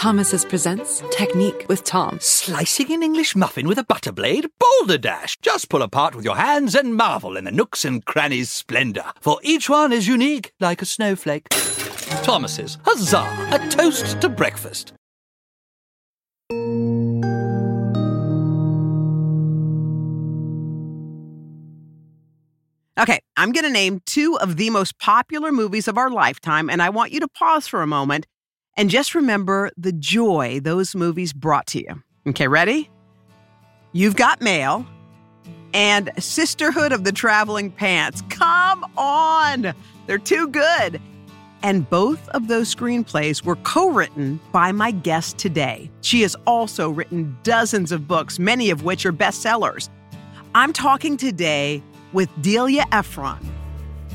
Thomas's presents Technique with Tom. Slicing an English muffin with a butter blade? Boulder Dash! Just pull apart with your hands and marvel in the nooks and crannies' splendor, for each one is unique like a snowflake. Thomas's, huzzah! A toast to breakfast. Okay, I'm going to name two of the most popular movies of our lifetime, and I want you to pause for a moment and just remember the joy those movies brought to you. Okay, ready? You've Got Mail and Sisterhood of the Traveling Pants. Come on! They're too good. And both of those screenplays were co written by my guest today. She has also written dozens of books, many of which are bestsellers. I'm talking today with Delia Ephron.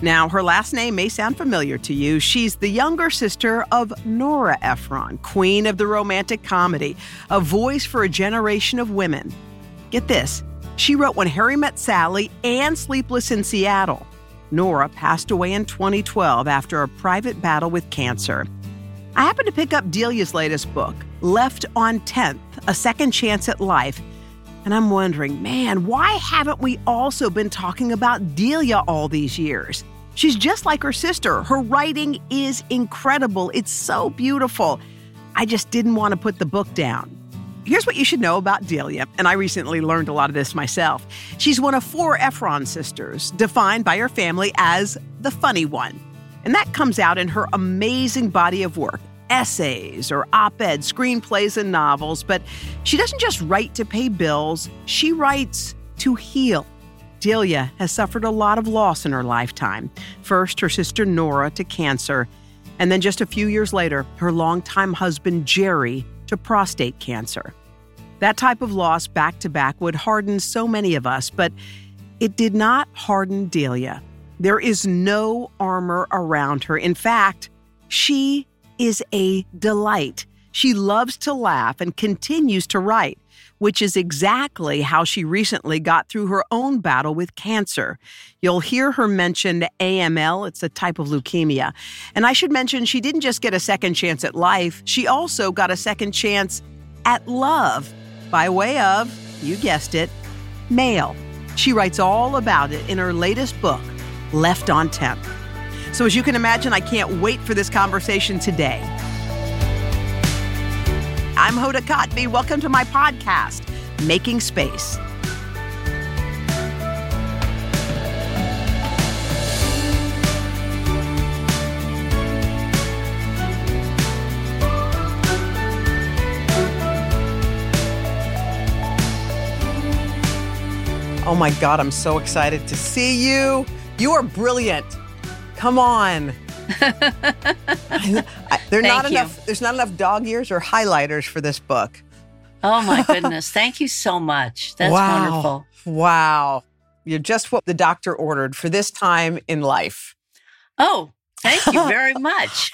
Now, her last name may sound familiar to you. She's the younger sister of Nora Ephron, queen of the romantic comedy, a voice for a generation of women. Get this she wrote When Harry Met Sally and Sleepless in Seattle. Nora passed away in 2012 after a private battle with cancer. I happened to pick up Delia's latest book, Left on 10th A Second Chance at Life and I'm wondering, man, why haven't we also been talking about Delia all these years? She's just like her sister. Her writing is incredible. It's so beautiful. I just didn't want to put the book down. Here's what you should know about Delia, and I recently learned a lot of this myself. She's one of four Ephron sisters, defined by her family as the funny one. And that comes out in her amazing body of work essays or op eds, screenplays, and novels. But she doesn't just write to pay bills, she writes to heal. Delia has suffered a lot of loss in her lifetime. First, her sister Nora to cancer, and then just a few years later, her longtime husband Jerry to prostate cancer. That type of loss back to back would harden so many of us, but it did not harden Delia. There is no armor around her. In fact, she is a delight. She loves to laugh and continues to write, which is exactly how she recently got through her own battle with cancer. You'll hear her mention AML, it's a type of leukemia. And I should mention, she didn't just get a second chance at life, she also got a second chance at love by way of, you guessed it, mail. She writes all about it in her latest book, Left on 10th. So, as you can imagine, I can't wait for this conversation today. I'm Hoda Kotb. Welcome to my podcast, Making Space. Oh my God, I'm so excited to see you. You are brilliant. Come on. there not you. enough there's not enough dog ears or highlighters for this book. Oh my goodness. Thank you so much. That's wow. wonderful. Wow. You're just what the doctor ordered for this time in life. Oh, thank you very much.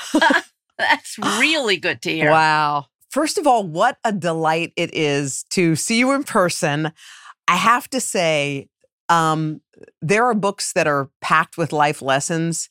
That's really good to hear. Wow. First of all, what a delight it is to see you in person. I have to say, um, there are books that are packed with life lessons.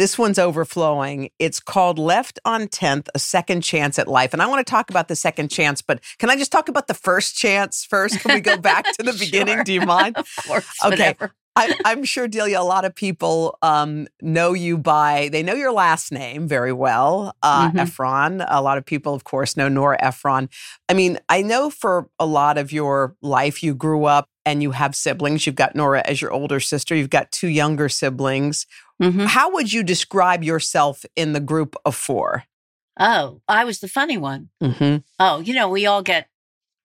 This one's overflowing. It's called Left on 10th, A Second Chance at Life. And I want to talk about the second chance, but can I just talk about the first chance first? Can we go back to the sure. beginning? Do you mind? Of course. Okay. I, am sure, Delia, a lot of people um, know you by, they know your last name very well, uh, Mhm. Ephron. A lot of people, of course, know Nora Ephron. I mean, I know for a lot of your life, you grew up and you have siblings. You've got Nora as your older sister, you've got two younger siblings. Mhm. How would you describe yourself in the group of 4 Oh, I was the funny one. Mm-hmm. Oh, you know, we all get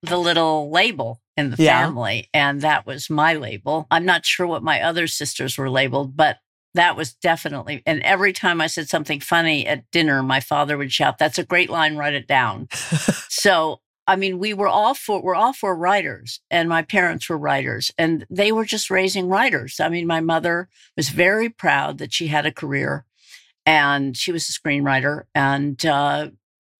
the little label in the Yeah. family, and that was my label. I'm not sure what my other sisters were labeled, but that was definitely. And every time I said something funny at dinner, my father would shout, "That's a great line. Write it down." so, I mean, we were all for we're all for writers, and my parents were writers, and they were just raising writers. I mean, my mother was very proud that she had a career, and she was a screenwriter, and uh,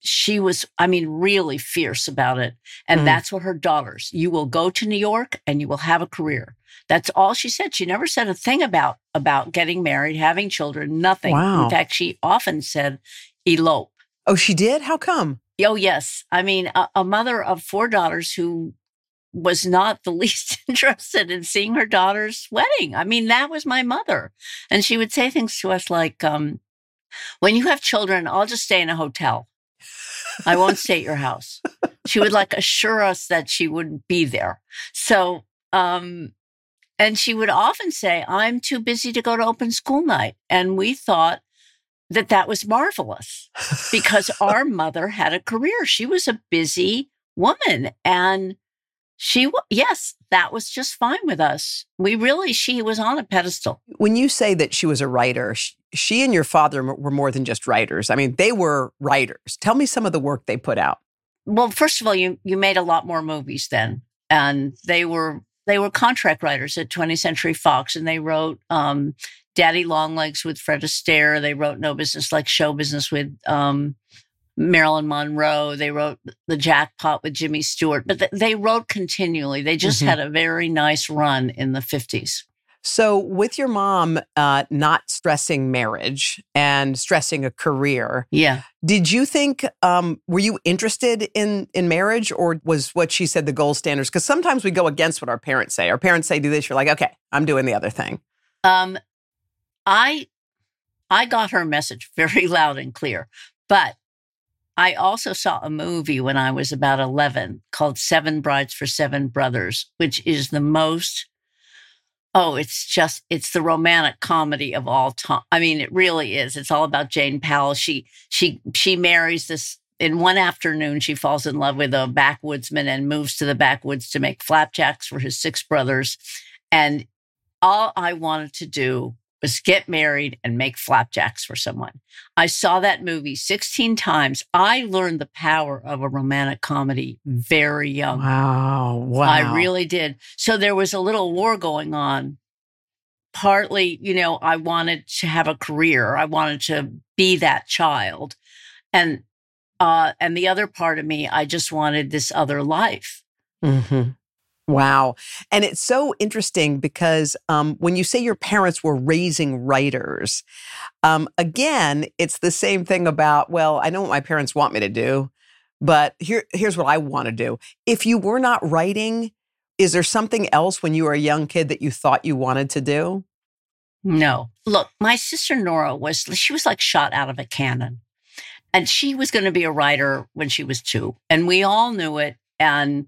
she was, I mean, really fierce about it. And Mm. that's what her daughters, you will go to New York and you will have a career. That's all she said. She never said a thing about about getting married, having children, nothing. Wow. In fact, she often said elope. Oh, she did? How come? Oh, yes. I mean, a, a mother of four daughters who was not the least interested in seeing her daughter's wedding. I mean, that was my mother. And she would say things to us like, um, when you have children, I'll just stay in a hotel. I won't stay at your house. She would like assure us that she wouldn't be there. So, um, and she would often say, I'm too busy to go to open school night. And we thought that that was marvelous because our mother had a career. She was a busy woman and she, yes, that was just fine with us. We really, she was on a pedestal. When you say that she was a writer, she and your father were more than just writers. I mean, they were writers. Tell me some of the work they put out. Well, first of all, you you made a lot more movies then, and they were they were contract writers at 20th Century Fox, and they wrote um, Daddy Longlegs with Fred Astaire. They wrote No Business Like Show Business with um, Marilyn Monroe. They wrote The Jackpot with Jimmy Stewart, but th- they wrote continually. They just mm-hmm. had a very nice run in the 50s. So, with your mom uh, not stressing marriage and stressing a career, yeah, did you think um, were you interested in in marriage, or was what she said the gold standards? Because sometimes we go against what our parents say. Our parents say do this, you're like, okay, I'm doing the other thing. Um, I I got her message very loud and clear, but I also saw a movie when I was about 11 called Seven Brides for Seven Brothers, which is the most, oh, it's just, it's the romantic comedy of all time. I mean, it really is. It's all about Jane Powell. She, she, she marries this in one afternoon. She falls in love with a backwoodsman and moves to the backwoods to make flapjacks for his six brothers. And all I wanted to do was get married and make flapjacks for someone. I saw that movie 16 times. I learned the power of a romantic comedy very young. Wow. Wow. I really did. So there was a little war going on. Partly, you know, I wanted to have a career. I wanted to be that child. And uh and the other part of me, I just wanted this other life. Mm-hmm. Wow. And it's so interesting because um, when you say your parents were raising writers, um, again, it's the same thing about, well, I know what my parents want me to do, but here, here's what I want to do. If you were not writing, is there something else when you were a young kid that you thought you wanted to do? No. Look, my sister Nora was, she was like shot out of a cannon. And she was going to be a writer when she was two. And we all knew it. And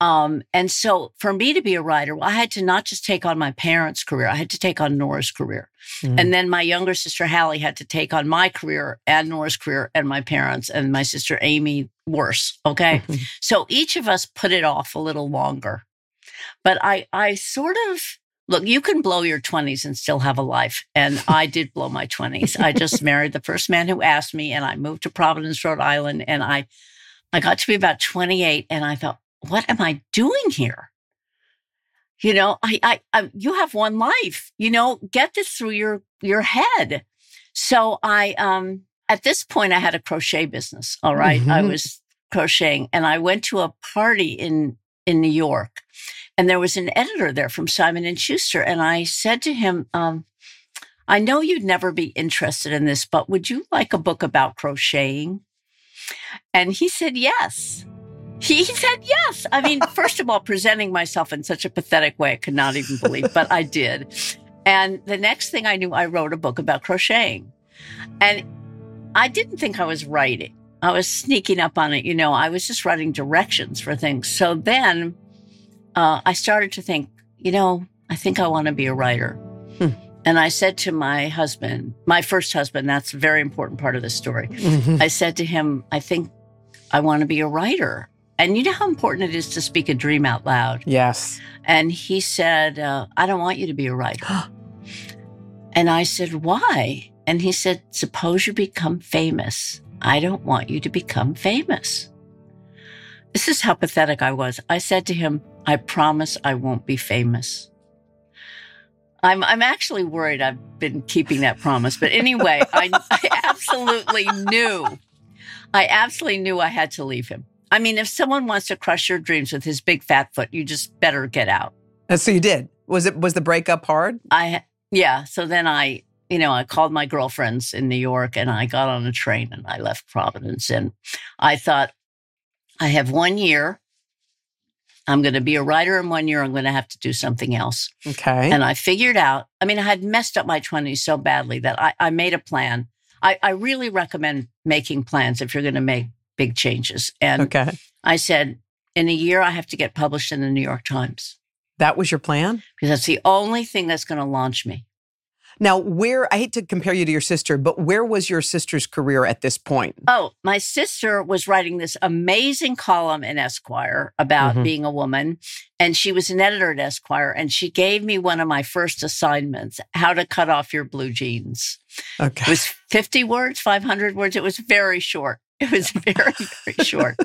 um, and so for me to be a writer, well, I had to not just take on my parents' career, I had to take on Nora's career. Mm-hmm. And then my younger sister Hallie had to take on my career and Nora's career and my parents and my sister Amy worse. Okay. Mm-hmm. So each of us put it off a little longer. But I I sort of look, you can blow your 20s and still have a life. And I did blow my 20s. I just married the first man who asked me and I moved to Providence, Rhode Island. And I I got to be about 28 and I thought, what am I doing here? You know, I, I, I, you have one life, you know, get this through your, your head. So I, um, at this point, I had a crochet business. All right? mm-hmm. I was crocheting and I went to a party in, in New York and there was an editor there from Simon and Schuster. And I said to him, um, I know you'd never be interested in this, but would you like a book about crocheting? And he said, yes. He said yes. I mean, first of all, presenting myself in such a pathetic way, I could not even believe, but I did. And the next thing I knew, I wrote a book about crocheting. And I didn't think I was writing. I was sneaking up on it. You know, I was just writing directions for things. So then uh, I started to think, you know, I think I want to be a writer. Hmm. And I said to my husband, my first husband, that's a very important part of the story. Mm-hmm. I said to him, I think I want to be a writer. And you know how important it is to speak a dream out loud? Yes. And he said, uh, I don't want you to be a writer. and I said, Why? And he said, Suppose you become famous. I don't want you to become famous. This is how pathetic I was. I said to him, I promise I won't be famous. I'm, I'm actually worried I've been keeping that promise. But anyway, I, I absolutely knew, I absolutely knew I had to leave him. I mean, if someone wants to crush your dreams with his big fat foot, you just better get out. And so you did. Was it was the breakup hard? I yeah. So then I you know, I called my girlfriends in New York and I got on a train and I left Providence. And I thought, I have one year. I'm going to be a writer in one year. I'm going to have to do something else. Okay. And I figured out, I mean, I had messed up my 20s so badly that I, I made a plan. I, I really recommend making plans if you're going to make big changes. And okay. I said, in a year, I have to get published in the New York Times That was your plan? because that's the only thing that's going to launch me. Now, where I hate to compare you to your sister, but where was your sister's career at this point? Oh, my sister was writing this amazing column in Esquire about Mhm. being a woman, and she was an editor at Esquire, and she gave me one of my first assignments how to cut off your blue jeans. Okay, it was 50 words, 500 words. It was very short. It was very, very short.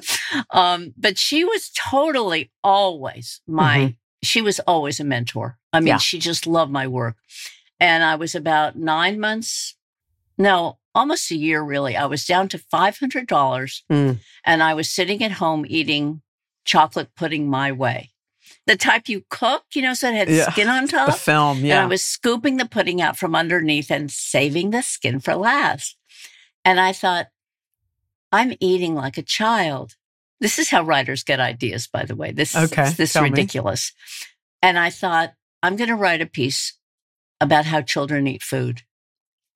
Um, but she was totally always my, she was always a mentor. I mean, Yeah. she just loved my work. And I was about nine months, no, almost a year really. I was down to $500 Mm. and I was sitting at home eating chocolate pudding my way. The type you cook, you know, so it had Yeah. skin on top. The film, And I was scooping the pudding out from underneath and saving the skin for last. And I thought, I'm eating like a child. This is how writers get ideas, by the way. This Okay, is this tell me. ridiculous. And I thought, I'm going to write a piece about how children eat food.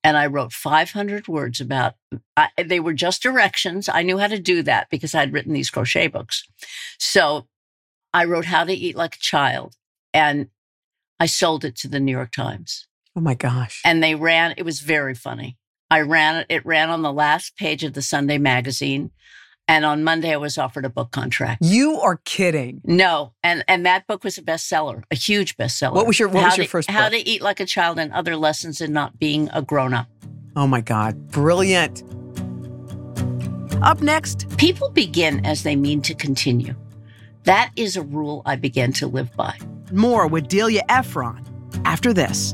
And I wrote 500 words about, I, they were just directions. I knew how to do that because I'd written these crochet books. So I wrote how to eat like a child and I sold it to the New York Times oh my gosh. and they ran, it was very funny. I ran it, it ran on the last page of the Sunday magazine. And on Monday, I was offered a book contract. You are kidding. No, and and that book was a bestseller, a huge bestseller. What was your- what How was your to- first How to eat like a child and other lessons in not being a grown up. Oh my God. Brilliant. Up next, People begin as they mean to continue. That is a rule I began to live by. more with Delia Ephron after this.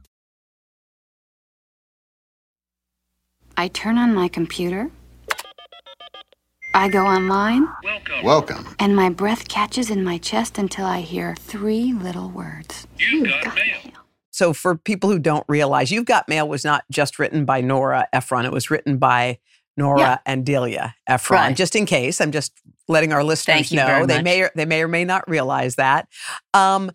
I turn on my computer. I go online, Welcome. Welcome. And my breath catches in my chest until I hear three little words. You got, mail. So, for people who don't realize, You've Got Mail was not just written by Nora Ephron, it was written by Nora Yeah. and Delia Ephron. Right. Just in case, I'm just letting our listeners Thank you know. very they much. may or, they may or may not realize that. Um,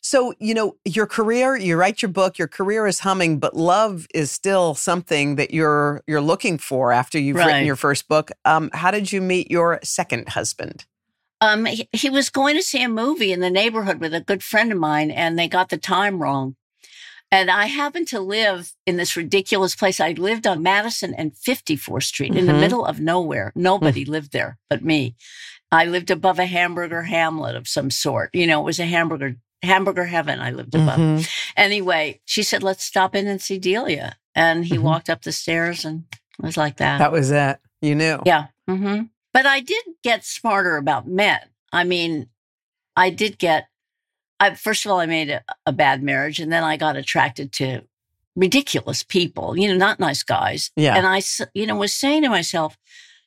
so, you know, your career, you write your book, your career is humming, but love is still something that you're you're looking for after you've written your first book. Um, how did you meet your second husband? Um, he, he was going to see a movie in the neighborhood with a good friend of mine, and they got the time wrong. And I happened to live in this ridiculous place. I lived on Madison and 54th Street in the Mhm. middle of nowhere. Nobody lived there but me. I lived above a hamburger hamlet of some sort. You know, it was a hamburger hamburger heaven I lived above. Mhm. Anyway, she said, "Let's stop in and see Delia." And he Mhm. walked up the stairs, and it was like that. That was it. You knew. Yeah. hmm But I did get smarter about men. I mean, I did get, I, first of all, I made a, a bad marriage and then I got attracted to ridiculous people, you know, not nice guys. Yeah. And I, you know, was saying to myself,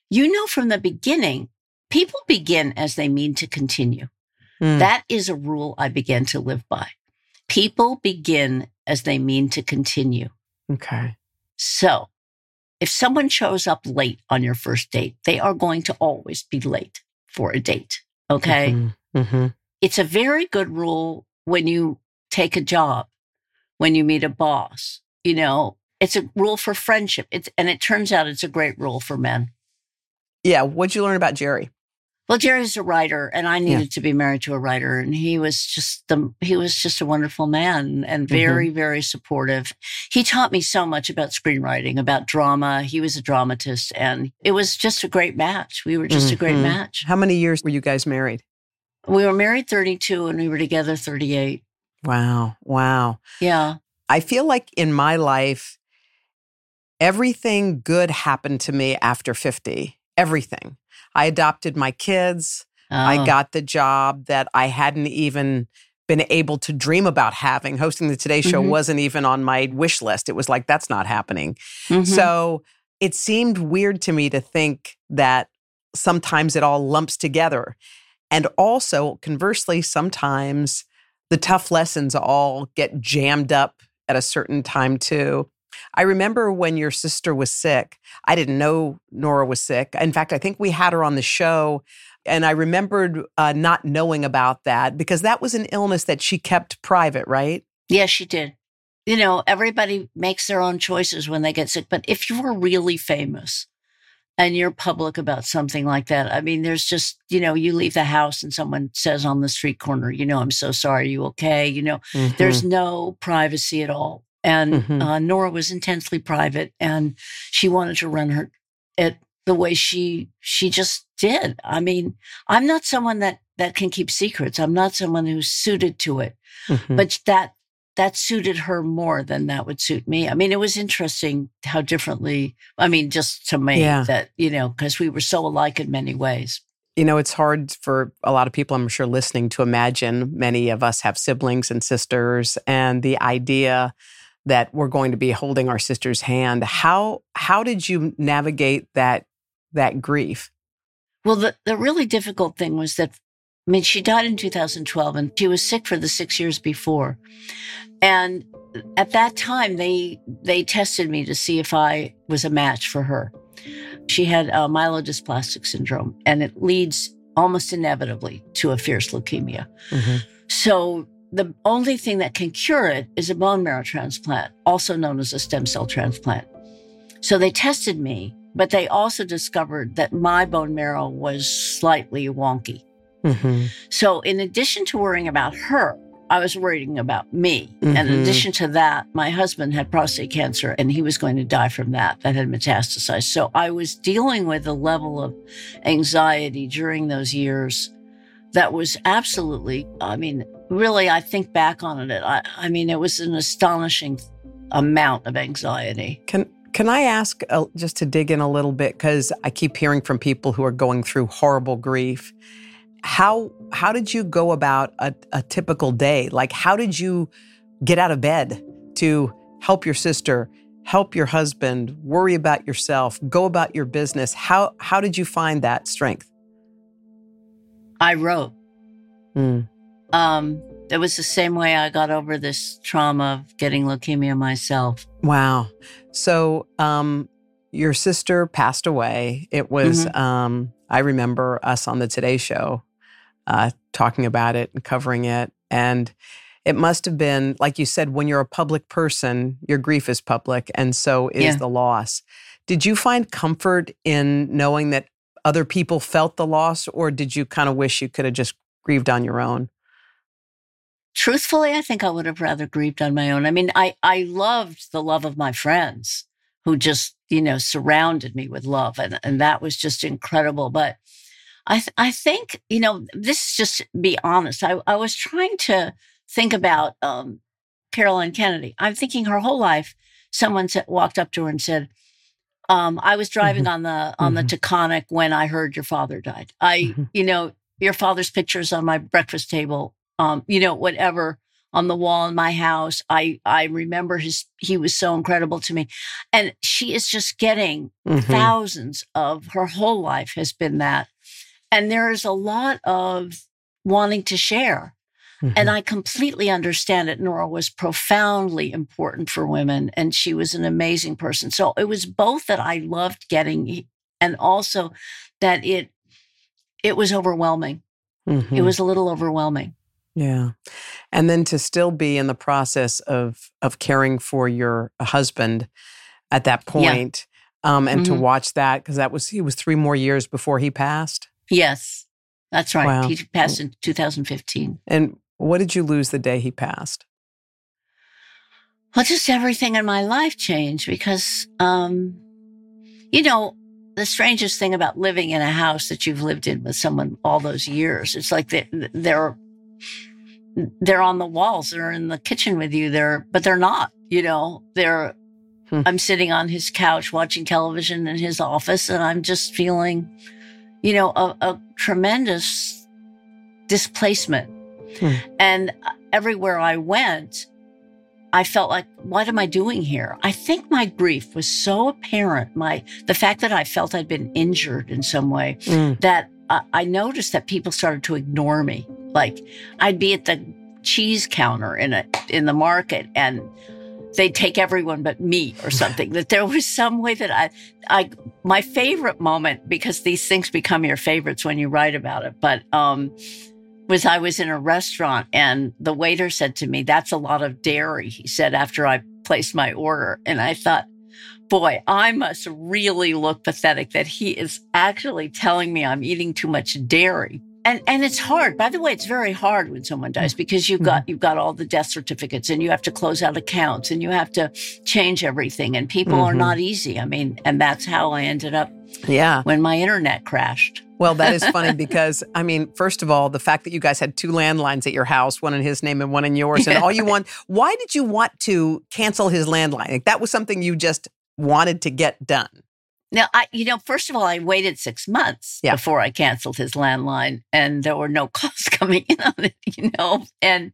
you know, from the beginning, people begin as they mean to continue. Mm. That is a rule I began to live by. People begin as they mean to continue. Okay. So if someone shows up late on your first date, they are going to always be late for a date. Okay. Mm-hmm. Mm-hmm. It's a very good rule when you take a job, when you meet a boss, you know, it's a rule for friendship. It's, and it turns out it's a great rule for men. Yeah. What'd you learn about Jerry? Well, Jerry's a writer, and I needed yeah. to be married to a writer, and he was just the he was just a wonderful man and very mm-hmm. very supportive. He taught me so much about screenwriting, about drama. He was a dramatist, and it was just a great match. We were just mm-hmm. a great mm-hmm. match. How many years were you guys married? We were married thirty two, and we were together thirty eight. Wow! Wow! Yeah. I feel like in my life, everything good happened to me after fifty. Everything I adopted my kids. Oh. I got the job that I hadn't even been able to dream about having. Hosting the Today Show mm-hmm. wasn't even on my wish list. It was like, that's not happening. Mm-hmm. So it seemed weird to me to think that sometimes it all lumps together. And also, conversely, sometimes the tough lessons all get jammed up at a certain time too. I remember when your sister was sick. I didn't know Nora was sick. In fact, I think we had her on the show. And I remembered uh, not knowing about that because that was an illness that she kept private, right? Yes, she did. You know, everybody makes their own choices when they get sick. But if you are really famous and you're public about something like that, I mean, there's just, you know, you leave the house and someone says on the street corner, you know, I'm so sorry, you okay? You know, mm-hmm. there's no privacy at all. And mm-hmm. uh, Nora was intensely private, and she wanted to run her it the way she she just did. I mean, I'm not someone that that can keep secrets. I'm not someone who's suited to it, mm-hmm. but that that suited her more than that would suit me. I mean, it was interesting how differently. I mean, just to me yeah. that you know because we were so alike in many ways. You know, it's hard for a lot of people, I'm sure, listening to imagine. Many of us have siblings and sisters, and the idea that we're going to be holding our sister's hand. How how did you navigate that that grief? Well, the, the really difficult thing was that I mean, she died in 2012 and she was sick for the six years before. And at that time, they, they tested me to see if I was a match for her. She had uh, myelodysplastic syndrome and it leads almost inevitably to a fierce leukemia. Mm-hmm. So the only thing that can cure it is a bone marrow transplant, also known as a stem cell transplant. So they tested me, but they also discovered that my bone marrow was slightly wonky. Mm-hmm. So, in addition to worrying about her, I was worrying about me. Mm-hmm. And in mm-hmm. addition to that, my husband had prostate cancer and he was going to die from that. That had metastasized. So I was dealing with a level of anxiety during those years that was absolutely, I mean, really, I think back on it, I, I mean, it was an astonishing amount of anxiety. Can can I ask uh, just to dig in a little bit because I keep hearing from people who are going through horrible grief. How how did you go about a, a typical day? Like, how did you get out of bed to help your sister, help your husband, worry about yourself, go about your business? How how did you find that strength? I wrote. Mm. Um, it was the same way I got over this trauma of getting leukemia myself. Wow. So, um, your sister passed away. It was, mm-hmm. um, I remember us on the Today Show uh, talking about it and covering it. And it must have been, like you said, when you're a public person, your grief is public, and so is yeah. the loss. Did you find comfort in knowing that other people felt the loss, or did you kind of wish you could have just grieved on your own? Truthfully, I think I would have rather grieved on my own. I mean, I, I loved the love of my friends who just, you know, surrounded me with love. And, and that was just incredible. But I, th- I think, you know, this is just be honest. I, I was trying to think about um, Caroline Kennedy. I'm thinking her whole life, someone said, walked up to her and said, um, I was driving mm-hmm. on the on mm-hmm. the Taconic when I heard your father died. I, mm-hmm. you know, your father's pictures on my breakfast table um, you know, whatever on the wall in my house. I I remember his he was so incredible to me. And she is just getting mm-hmm. thousands of her whole life has been that. And there is a lot of wanting to share. Mm-hmm. And I completely understand it. Nora was profoundly important for women and she was an amazing person. So it was both that I loved getting and also that it it was overwhelming. Mm-hmm. It was a little overwhelming. Yeah. And then to still be in the process of of caring for your husband at that point, yeah. um, and mm-hmm. to watch that because that was he was three more years before he passed. Yes, that's right. Wow. He passed in 2015. And what did you lose the day he passed? Well, just everything in my life changed because, um, you know, the strangest thing about living in a house that you've lived in with someone all those years, it's like they're, they're, they're on the walls, they're in the kitchen with you, they're, but they're not, you know, they're, hmm. I'm sitting on his couch watching television in his office and I'm just feeling, you know, a, a tremendous displacement Hmm. And everywhere I went, I felt like, what am I doing here? I think my grief was so apparent. My, the fact that I felt I'd been injured in some way mm. that I, I noticed that people started to ignore me. Like I'd be at the cheese counter in a, in the market and they'd take everyone but me or something that there was some way that I, I, my favorite moment because these things become your favorites when you write about it. But, um, was I was in a restaurant and the waiter said to me, That's a lot of dairy, he said after I placed my order. And I thought, Boy, I must really look pathetic that he is actually telling me I'm eating too much dairy. And and it's hard. By the way, it's very hard when someone dies because you've got you've got all the death certificates and you have to close out accounts and you have to change everything and people mm-hmm. are not easy. I mean, and that's how I ended up yeah. when my internet crashed. Well, that is funny because I mean, first of all, the fact that you guys had two landlines at your house, one in his name and one in yours, and all you want, why did you want to cancel his landline? Like that was something you just wanted to get done. Now, I, you know, first of all, I waited six months yeah. before I canceled his landline, and there were no calls coming in on it, you know, and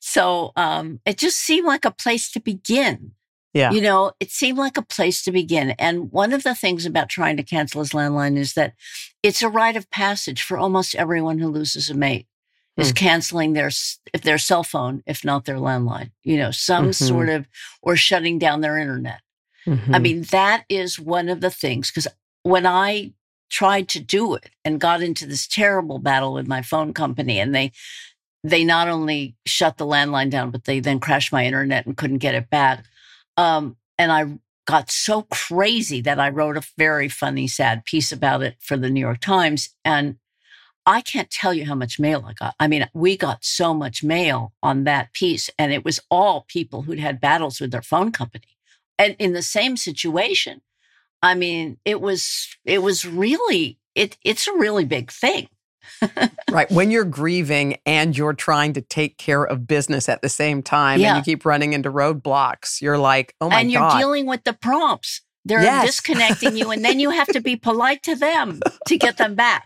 so um, it just seemed like a place to begin. Yeah. You know, it seemed like a place to begin. And one of the things about trying to cancel his landline is that it's a rite of passage for almost everyone who loses a mate is hmm. canceling their if their cell phone, if not their landline. You know, some mm-hmm. sort of or shutting down their internet. Mm-hmm. I mean, that is one of the things because when I tried to do it and got into this terrible battle with my phone company and they they not only shut the landline down but they then crashed my internet and couldn't get it back um, and I got so crazy that I wrote a very funny, sad piece about it for the New York Times. And I can't tell you how much mail I got. I mean, we got so much mail on that piece, and it was all people who'd had battles with their phone company and in the same situation. I mean, it was it was really it it's a really big thing right. When you're grieving and you're trying to take care of business at the same time yeah. and you keep running into roadblocks, you're like, oh my God. And you're God. dealing with the prompts. They're yes. disconnecting you, and then you have to be polite to them to get them back.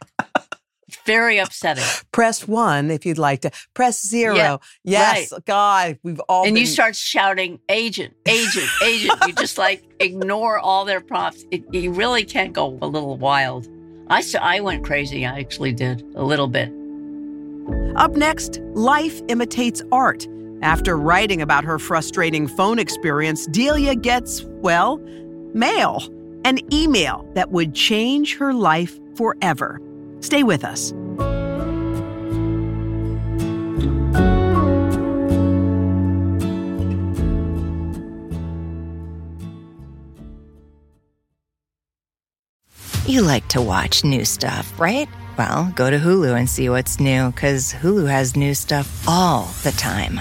Very upsetting. Press one if you'd like to. Press zero. Yeah, yes, right. God, we've all. And been... you start shouting, "Agent, agent, agent!" you just like ignore all their prompts. It, you really can't go a little wild. I, I went crazy. I actually did a little bit. Up next, life imitates art. After writing about her frustrating phone experience, Delia gets, well, mail, an email that would change her life forever. Stay with us. You like to watch new stuff, right? Well, go to Hulu and see what's new, because Hulu has new stuff all the time.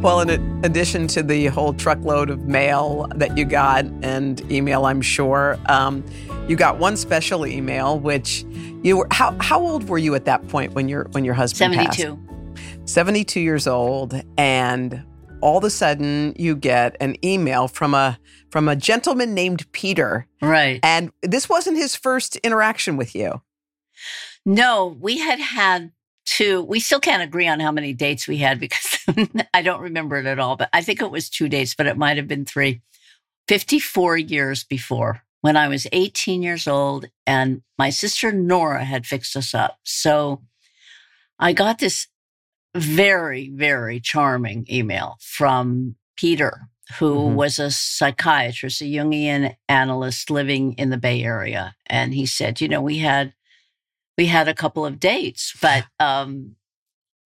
Well, in addition to the whole truckload of mail that you got and email, I'm sure, um, you got one special email, which you were. How how old were you at that point when your when your husband 72. passed? 72 years old, and all of a sudden you get an email from a from a gentleman named Peter, Right. and this wasn't his first interaction with you. No, we had had two. We still can't agree on how many dates we had because I don't remember it at all, but I think it was two dates, but it might have been three. 54 years before when I was 18 years old and my sister Nora had fixed us up. So I got this very, very charming email from Peter, who Mhm. was a psychiatrist, a Jungian analyst living in the Bay Area. And he said, you know, we had we had a couple of dates, but um,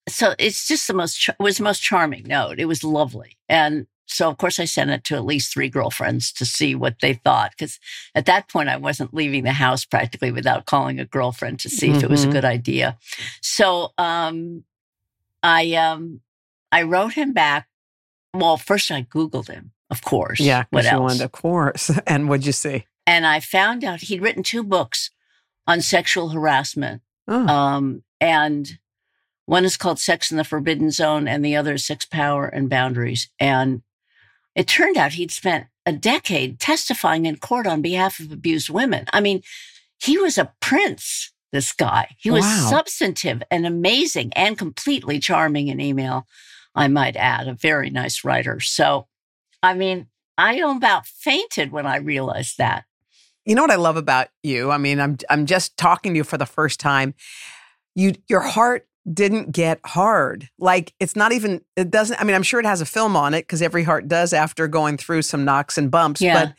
so it's just the most it was the most charming note. It was lovely, and so of course I sent it to at least three girlfriends to see what they thought because at that point I wasn't leaving the house practically without calling a girlfriend to see if it was a Mhm. good idea. So um, I um, I wrote him back. Well, first I googled him, of course. Yeah, what else? wanted, of course. And what'd you see? and I found out he'd written two books on sexual harassment. Oh, Um, and one is called Sex in the Forbidden Zone, and the other is Sex, Power, and Boundaries. And it turned out he'd spent a decade testifying in court on behalf of abused women. I mean, he was a prince, this guy. He was Wow. substantive and amazing and completely charming in email, I might add, a very nice writer. So, I mean, I about fainted when I realized that. You know what I love about you? I mean, I'm I'm just talking to you for the first time. You your heart didn't get hard. Like it's not even it doesn't I mean, I'm sure it has a film on it cuz every heart does after going through some knocks and bumps, Yeah. but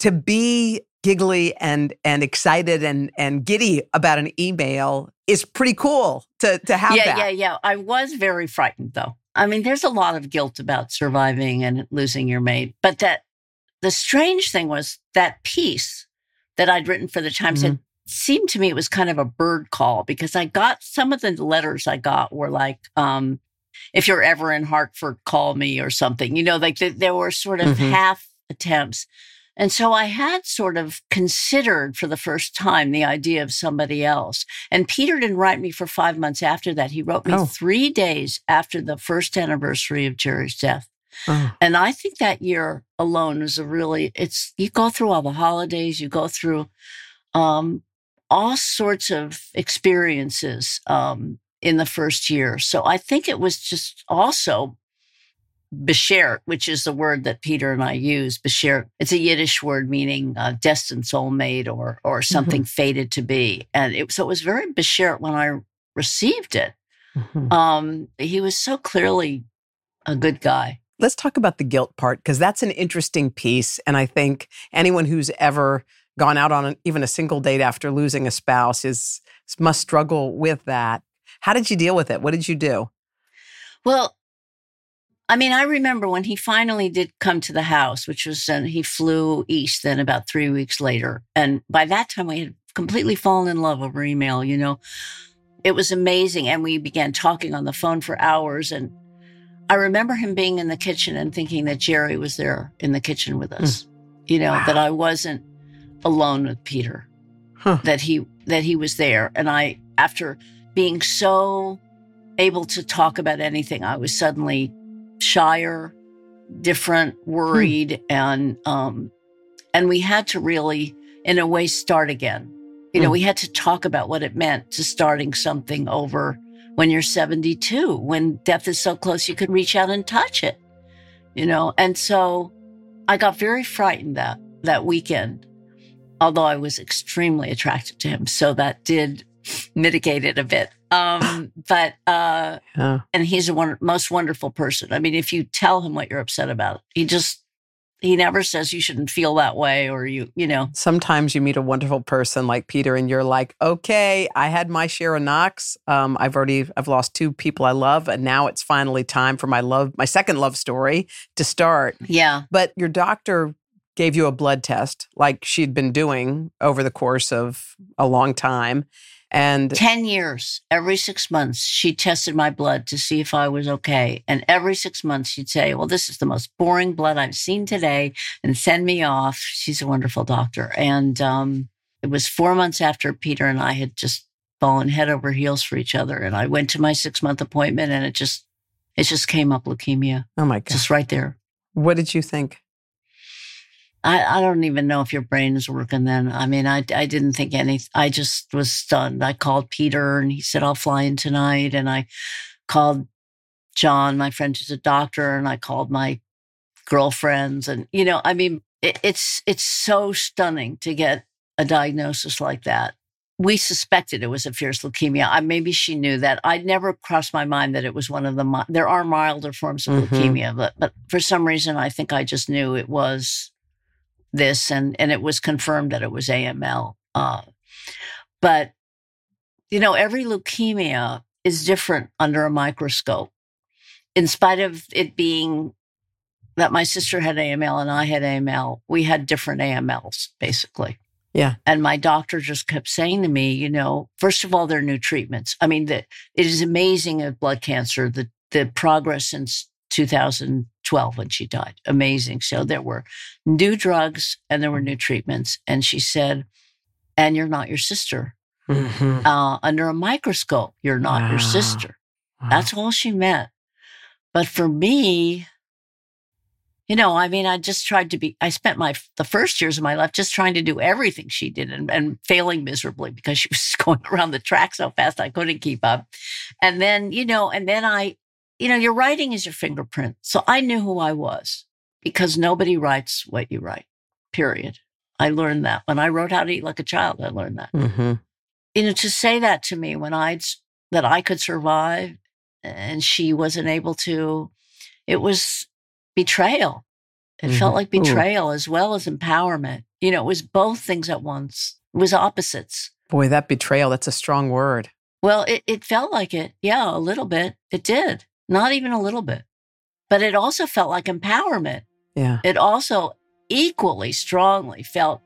to be giggly and and excited and and giddy about an email is pretty cool to to have yeah, that. yeah, yeah. I was very frightened though. I mean, there's a lot of guilt about surviving and losing your mate, but that the strange thing was that piece that I'd written for the Times Mm-hmm. had seemed to me it was kind of a bird call because I got some of the letters I got were like, um, if you're ever in Hartford, call me or something. You know, like th- there were sort of Mhm. half attempts. And so I had sort of considered for the first time the idea of somebody else. And Peter didn't write me for five months after that. He wrote me Oh. three days after the first anniversary of Jerry's death. Oh. And I think that year alone was a really, it's, you go through all the holidays, you go through um, all sorts of experiences um, in the first year. So I think it was just also Beshert, which is the word that Peter and I use. Beshert, it's a Yiddish word meaning uh, destined soulmate or or something fated to be. And it, so it was very Beshert when I received it. Mhm. Um, he was so clearly a good guy. Let's talk about the guilt part because that's an interesting piece. And I think anyone who's ever gone out on an, even a single date after losing a spouse is must struggle with that. How did you deal with it? What did you do? Well, I mean, I remember when he finally did come to the house, which was then he flew east then about three weeks later. And by that time, we had completely fallen in love over email, you know. It was amazing. And we began talking on the phone for hours. And I remember him being in the kitchen and thinking that Jerry was there in the kitchen with us, you know, Wow. that I wasn't alone with Peter Huh. that he that he was there and i after being so able to talk about anything i was suddenly shyer different worried and um and we had to really in a way start again you know Hmm. we had to talk about what it meant to starting something over when you're 72 when death is so close you could reach out and touch it you know and so i got very frightened that that weekend although I was extremely attracted to him. So that did mitigate it a bit. Um, but uh, Yeah. and he's a one, most wonderful person. I mean, if you tell him what you're upset about, he just he never says you shouldn't feel that way or you you know. Sometimes you meet a wonderful person like Peter, and you're like, okay, I had my share of knocks. Um, I've already I've lost two people I love, and now it's finally time for my love, my second love story to start. Yeah, But your doctor gave you a blood test, like she'd been doing over the course of a long time, and 10 years, every six months, she tested my blood to see if I was okay. And every six months, she'd say, Well, this is the most boring blood I've seen today, and send me off. She's a wonderful doctor. And um, it was four months after Peter and I had just fallen head over heels for each other. And I went to my six month appointment, and it just, it just came up leukemia, oh my god, just right there. what did you think? I, I don't even know if your brain is working then. I mean, I, I didn't think any, I just was stunned. I called Peter and he said, I'll fly in tonight. And I called John, my friend who's a doctor, and I called my girlfriends. And, you know, I mean, it, it's, it's so stunning to get a diagnosis like that. We suspected it was a fierce leukemia. I, maybe she knew that. I'd never crossed my mind that it was one of the, there are milder forms of Mhm. leukemia, but, but for some reason, I think I just knew it was this and and it was confirmed that it was AML. Uh, but you know, every leukemia is different under a microscope. In spite of it being that my sister had AML and I had AML, we had different AMLs basically. Yeah. And my doctor just kept saying to me, you know, first of all, there are new treatments. I mean, that it is amazing of blood cancer, the the progress since 2012 when she died. Amazing. So there were new drugs and there were new treatments. And she said, and you're not your sister. Mhm. Uh, under a microscope, you're not Wow. your sister. That's all she meant. But for me, you know, I mean, I just tried to be, I spent my, the first years of my life just trying to do everything she did and, and failing miserably because she was going around the track so fast I couldn't keep up. And then, you know, and then I, you know, your writing is your fingerprint. So I knew who I was because nobody writes what you write, period. I learned that when I wrote How to Eat Like a Child, I learned that Mhm. you know, to say that to me when I'd that I could survive and she wasn't able to, it was betrayal. It Mhm. felt like Ooh. betrayal as well as empowerment. You know, it was both things at once. It was opposites. Boy, that betrayal, that's a strong word. Well, it, it felt like it. Yeah, a little bit. It did. Not even a little bit. But it also felt like empowerment. Yeah. It also equally strongly felt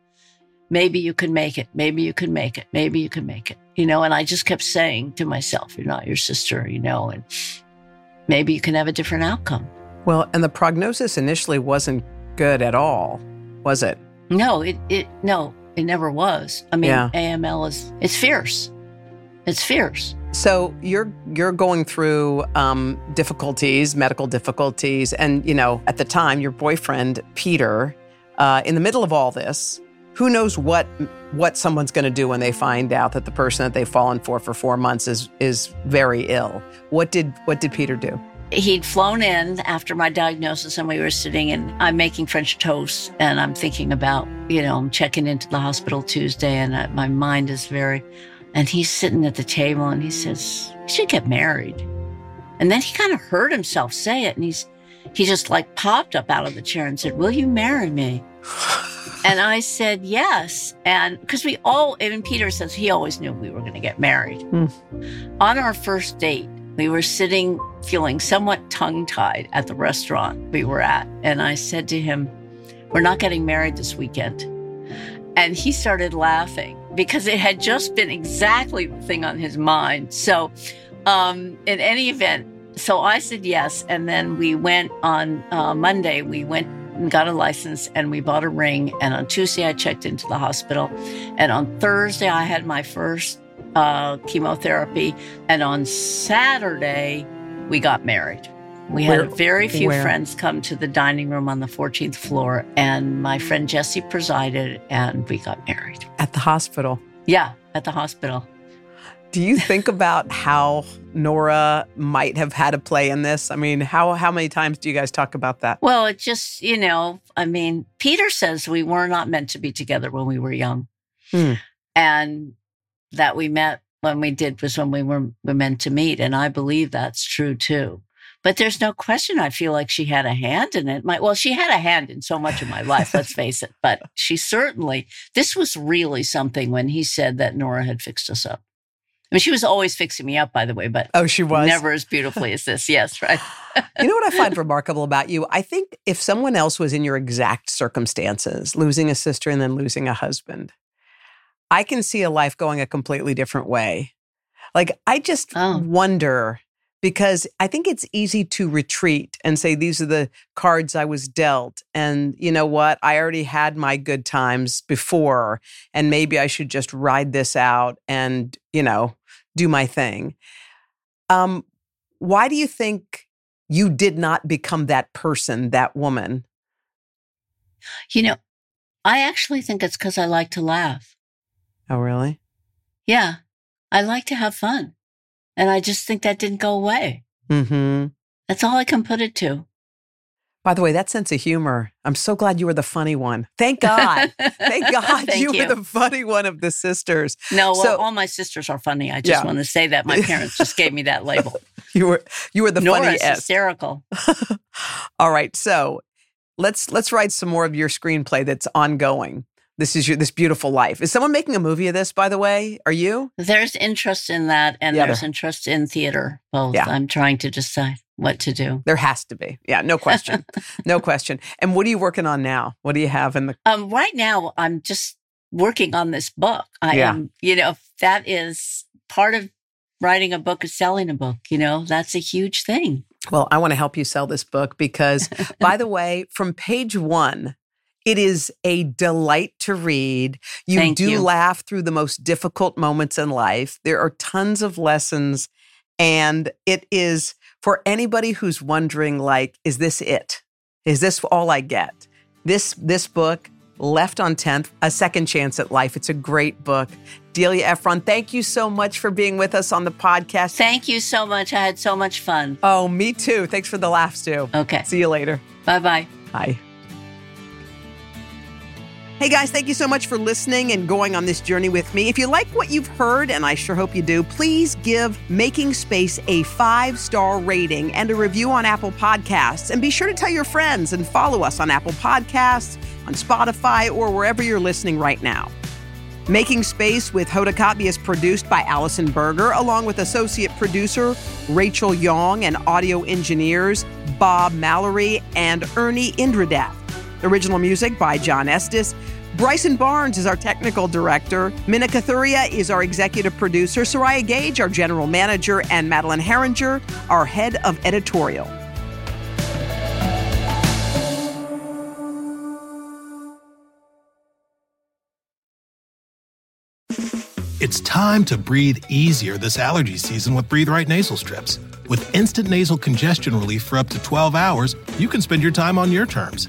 maybe you could make it. Maybe you could make it. Maybe you could make it. You know, and I just kept saying to myself, you're not your sister, you know, and maybe you can have a different outcome. Well, and the prognosis initially wasn't good at all, was it? No, it, it, no, it never was. I mean, Yeah. AML is, it's fierce. It's fierce. So you're you're going through um, difficulties, medical difficulties, and you know at the time your boyfriend Peter, uh, in the middle of all this, who knows what what someone's going to do when they find out that the person that they've fallen for for four months is is very ill. What did what did Peter do? he'd flown in after my diagnosis and we were sitting and I'm making French toast and I'm thinking about, you know, I'm checking into the hospital Tuesday and I, my mind is very, and he's sitting at the table and he says, you should get married. And then he kind of heard himself say it and he's, he just like popped up out of the chair and said, will you marry me? And I said, yes. And because we all, even Peter says he always knew we were going to get married. Hmm. On our first date, we were sitting feeling somewhat tongue tied at the restaurant we were at. And I said to him, We're not getting married this weekend. And he started laughing because it had just been exactly the thing on his mind. So, um, in any event, so I said yes. And then we went on uh, Monday, we went and got a license and we bought a ring. And on Tuesday, I checked into the hospital. And on Thursday, I had my first uh, chemotherapy. And on Saturday, we got married. We had Where- very few where? friends come to the dining room on the 14th floor. And my friend Jesse presided, and we got married. At the hospital. Yeah, at the hospital. Do you think about how Nora might have had a play in this? I mean, how how many times do you guys talk about that? Well, it just, you know, I mean, Peter says we were not meant to be together when we were young Hmm. and that we met when we did was when we were, were meant to meet. And I believe that's true too. But there's no question I feel like she had a hand in it. My, well, she had a hand in so much of my life, let's face it. But she certainly, this was really something when he said that Nora had fixed us up. I mean, she was always fixing me up, by the way, but oh, she was never as beautifully as this. Yes, right. you know what I find remarkable about you? I think if someone else was in your exact circumstances, losing a sister and then losing a husband, I can see a life going a completely different way. Like, I just oh. wonder because I think it's easy to retreat and say, these are the cards I was dealt. And you know what? I already had my good times before, and maybe I should just ride this out and, you know, do my thing. Um, why do you think you did not become that person, that woman? You know, I actually think it's because I like to laugh. Oh, really? Yeah. I like to have fun. And I just think that didn't go away. Mm-hmm. That's all I can put it to. By the way, that sense of humor, I'm so glad you were the funny one. Thank God. Thank God Thank you, you, were the funny one of the sisters. No, well, so, all my sisters are funny. I just yeah. want to say that my parents just gave me that label. you were you were the Nora's funniest. hysterical. all right. So let's let's write some more of your screenplay that's ongoing. This is your this beautiful life. Is someone making a movie of this, by the way? Are you? There's interest in that and the there's other. interest in theater. Both. Yeah. I'm trying to decide what to do. There has to be. Yeah, no question. no question. And what are you working on now? What do you have in the Um right now I'm just working on this book. I yeah. am, you know, that is part of writing a book is selling a book, you know. That's a huge thing. Well, I want to help you sell this book because by the way, from page 1 it is a delight to read. You Thank do you. laugh through the most difficult moments in life. There are tons of lessons. And it is for anybody who's wondering, like, is this it? Is this all I get? This this book, Left on 10th, A Second Chance at Life. It's a great book. Delia Ephron, thank you so much for being with us on the podcast. Thank you so much. I had so much fun. Oh, me too. Thanks for the laughs, too. Okay. See you later. Bye-bye. Bye. Hey guys, thank you so much for listening and going on this journey with me. If you like what you've heard, and I sure hope you do, please give Making Space a five star rating and a review on Apple Podcasts. And be sure to tell your friends and follow us on Apple Podcasts, on Spotify, or wherever you're listening right now. Making Space with Hoda Kotb is produced by Allison Berger, along with associate producer Rachel Young and audio engineers Bob Mallory and Ernie Indradat. Original music by John Estes. Bryson Barnes is our technical director. Mina Kathuria is our executive producer. Soraya Gage, our general manager. And Madeline Herringer, our head of editorial. It's time to breathe easier this allergy season with Breathe Right nasal strips. With instant nasal congestion relief for up to 12 hours, you can spend your time on your terms